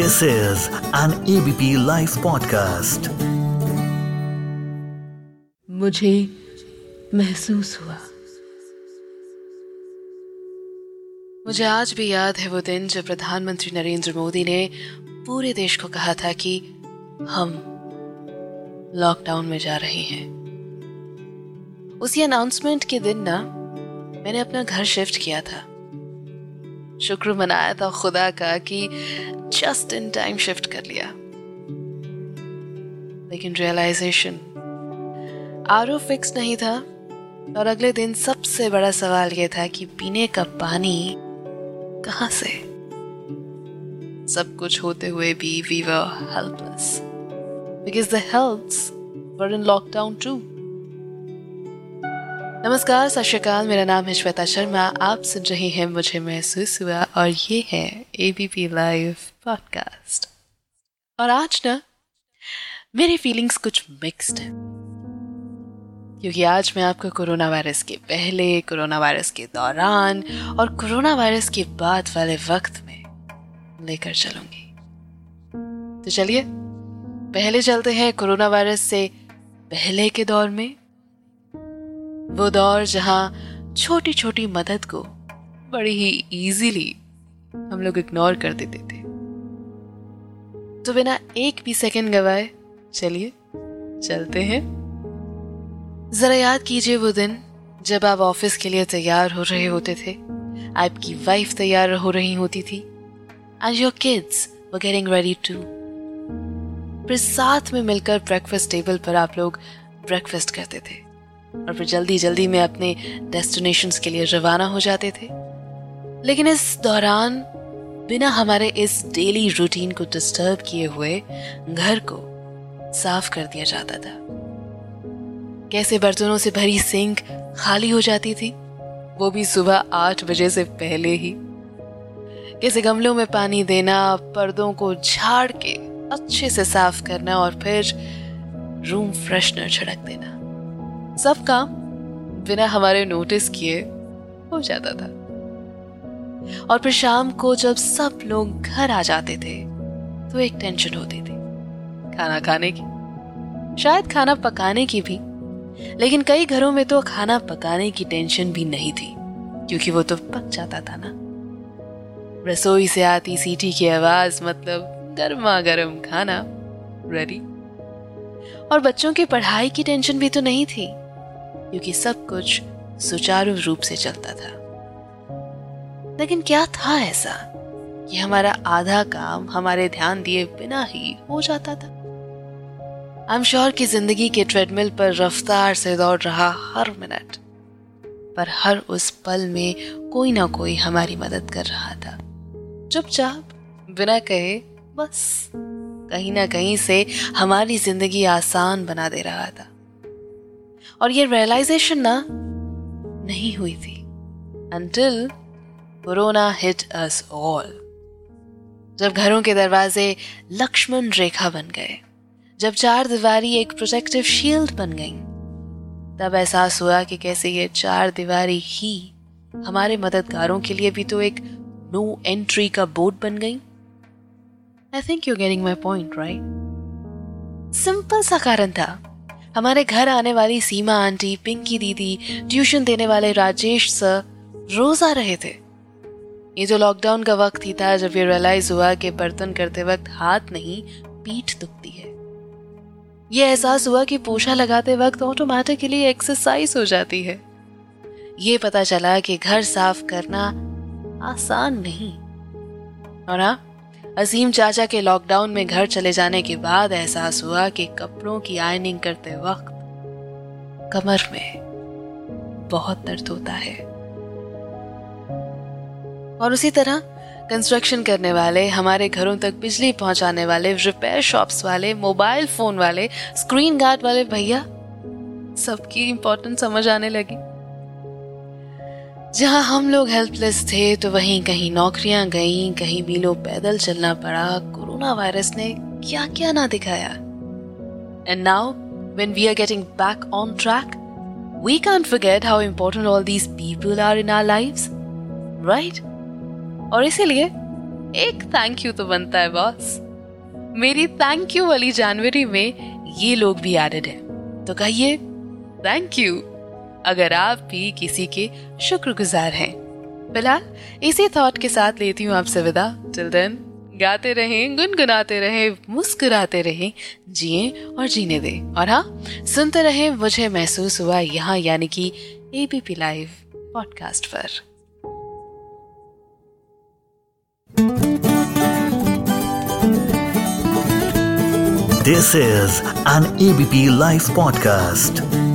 This is an ABP live podcast मुझे महसूस हुआ। मुझे आज भी याद है वो दिन जब प्रधानमंत्री नरेंद्र मोदी ने पूरे देश को कहा था कि हम लॉकडाउन में जा रहे हैं। उसी अनाउंसमेंट के दिन ना, मैंने अपना घर शिफ्ट किया था। शुक्र मनाया था खुदा का कि जस्ट इन टाइम शिफ्ट कर लिया। लेकिन रियलाइजेशन आर फिक्स नहीं था और अगले दिन सबसे बड़ा सवाल यह था कि पीने का पानी कहाँ से? सब कुछ होते हुए भी we were helpless because the helps were in lockdown to नमस्कार, सत मेरा नाम है श्वेता शर्मा। आप सुन रहे हैं मुझे महसूस हुआ और ये है एबीपी लाइव पॉडकास्ट और आज ना, मेरी फीलिंग्स कुछ मिक्स्ड है। क्योंकि आज मैं आपको कोरोना वायरस के पहले, कोरोना वायरस के दौरान और कोरोना वायरस के बाद वाले वक्त में लेकर चलूँगी। तो चलिए, पहले चलते हैं कोरोना वायरस से पहले के दौर में। वो दौर जहाँ छोटी छोटी मदद को बड़ी ही इजीली हम लोग इग्नोर कर देते थे। तो बिना एक भी सेकंड गवाए, चलिए, चलते हैं। जरा याद कीजिए वो दिन जब आप ऑफ़िस के लिए तैयार हो रहे होते थे। आपकी वाइफ तैयार हो रही होती थी। And your kids were getting ready to फिर साथ में मिलकर ब्रेकफास्ट टेबल पर आप लोग ब्रेकफास्ट करते थे। और फिर जल्दी जल्दी में अपने डेस्टिनेशंस के लिए रवाना हो जाते थे। लेकिन इस दौरान, बिना हमारे इस डेली रूटीन को डिस्टर्ब किए हुए घर को साफ़ कर दिया जाता था। कैसे बर्तनों से भरी सिंक खाली हो जाती थी, वो भी सुबह आठ बजे से पहले ही। कैसे गमलों में पानी देना, पर्दों को झाड़ के अच्छे से साफ़ करना और फिर रूम फ्रेशनर छिड़क देना। सब काम बिना हमारे नोटिस किए हो जाता था। और फिर शाम को जब सब लोग घर आ जाते थे तो एक टेंशन होती थी। खाना खाने की, शायद खाना पकाने की भी, लेकिन कई घरों में तो खाना पकाने की टेंशन भी नहीं थी, क्योंकि वो तो पक जाता था ना। रसोई से आती सीटी की आवाज़ मतलब गर्मा गर्म खाना रेडी और बच्चों की पढ़ाई की टेंशन भी तो नहीं थी। क्योंकि सब कुछ सुचारू रूप से चलता था। लेकिन क्या था ऐसा कि हमारा आधा काम हमारे ध्यान दिए बिना ही हो जाता था? आई एम श्योर कि ज़िंदगी के ट्रेडमिल पर रफ्तार से दौड़ रहा हर मिनट, पर हर उस पल में कोई ना कोई हमारी मदद कर रहा था। चुपचाप, बिना कहे, बस, कहीं ना कहीं से हमारी ज़िंदगी आसान बना दे रहा था। और ये रियलाइजेशन ना नहीं हुई थी until corona hit us all जब घरों के दरवाजे लक्ष्मण रेखा बन गए, जब चार दीवारी एक प्रोटेक्टिव शील्ड बन गई, तब एहसास हुआ कि कैसे ये चार दीवारी ही हमारे मददगारों के लिए भी तो एक नो एंट्री का बोर्ड बन गई। I think you getting my point right simple सा कारण था हमारे घर आने वाली सीमा आंटी, पिंकी दीदी, ट्यूशन देने वाले राजेश सर रोज आ रहे थे। ये जो लॉकडाउन का वक्त ही था, जब ये रियलाइज़ हुआ कि बर्तन करते वक्त हाथ नहीं, पीठ दुखती है। ये एहसास हुआ कि पोछा लगाते वक्त ऑटोमेटिकली एक्सरसाइज हो जाती है। ये पता चला कि घर साफ़ करना आसान नहीं। और हाँ अजीम चाचा के लॉकडाउन में घर चले जाने के बाद एहसास हुआ कि कपड़ों की आयनिंग करते वक्त कमर में बहुत दर्द होता है। और उसी तरह कंस्ट्रक्शन करने वाले, हमारे घरों तक बिजली पहुँचाने वाले रिपेयर शॉप्स वाले मोबाइल फ़ोन वाले स्क्रीन गार्ड वाले, भैया, सबकी इंपॉर्टेंस समझ आने लगी। जहाँ हम लोग हेल्पलेस थे तो वहीं कहीं नौकरियाँ गईं कहीं मीलों पैदल चलना पड़ा। कोरोना वायरस ने क्या क्या ना दिखाया। And now when we are getting back on track, we can't forget how important all these people are in our lives, right? और इसीलिए एक थैंक यू तो बनता है बॉस मेरी थैंक यू वाली जनवरी में ये लोग भी एडेड है। तो कहिए थैंक यू अगर आप भी किसी के शुक्रगुजार हैं। फ़िलहाल इसी थॉट के साथ लेती हूँ आपसे विदा। टिल देन गाते रहें, गुनगुनाते रहें, मुस्कुराते रहें, जिए और जीने दें। और हाँ सुनते रहें, मुझे महसूस हुआ यहाँ, यानी कि एबीपी लाइव पॉडकास्ट पर। This is an ABP Life podcast.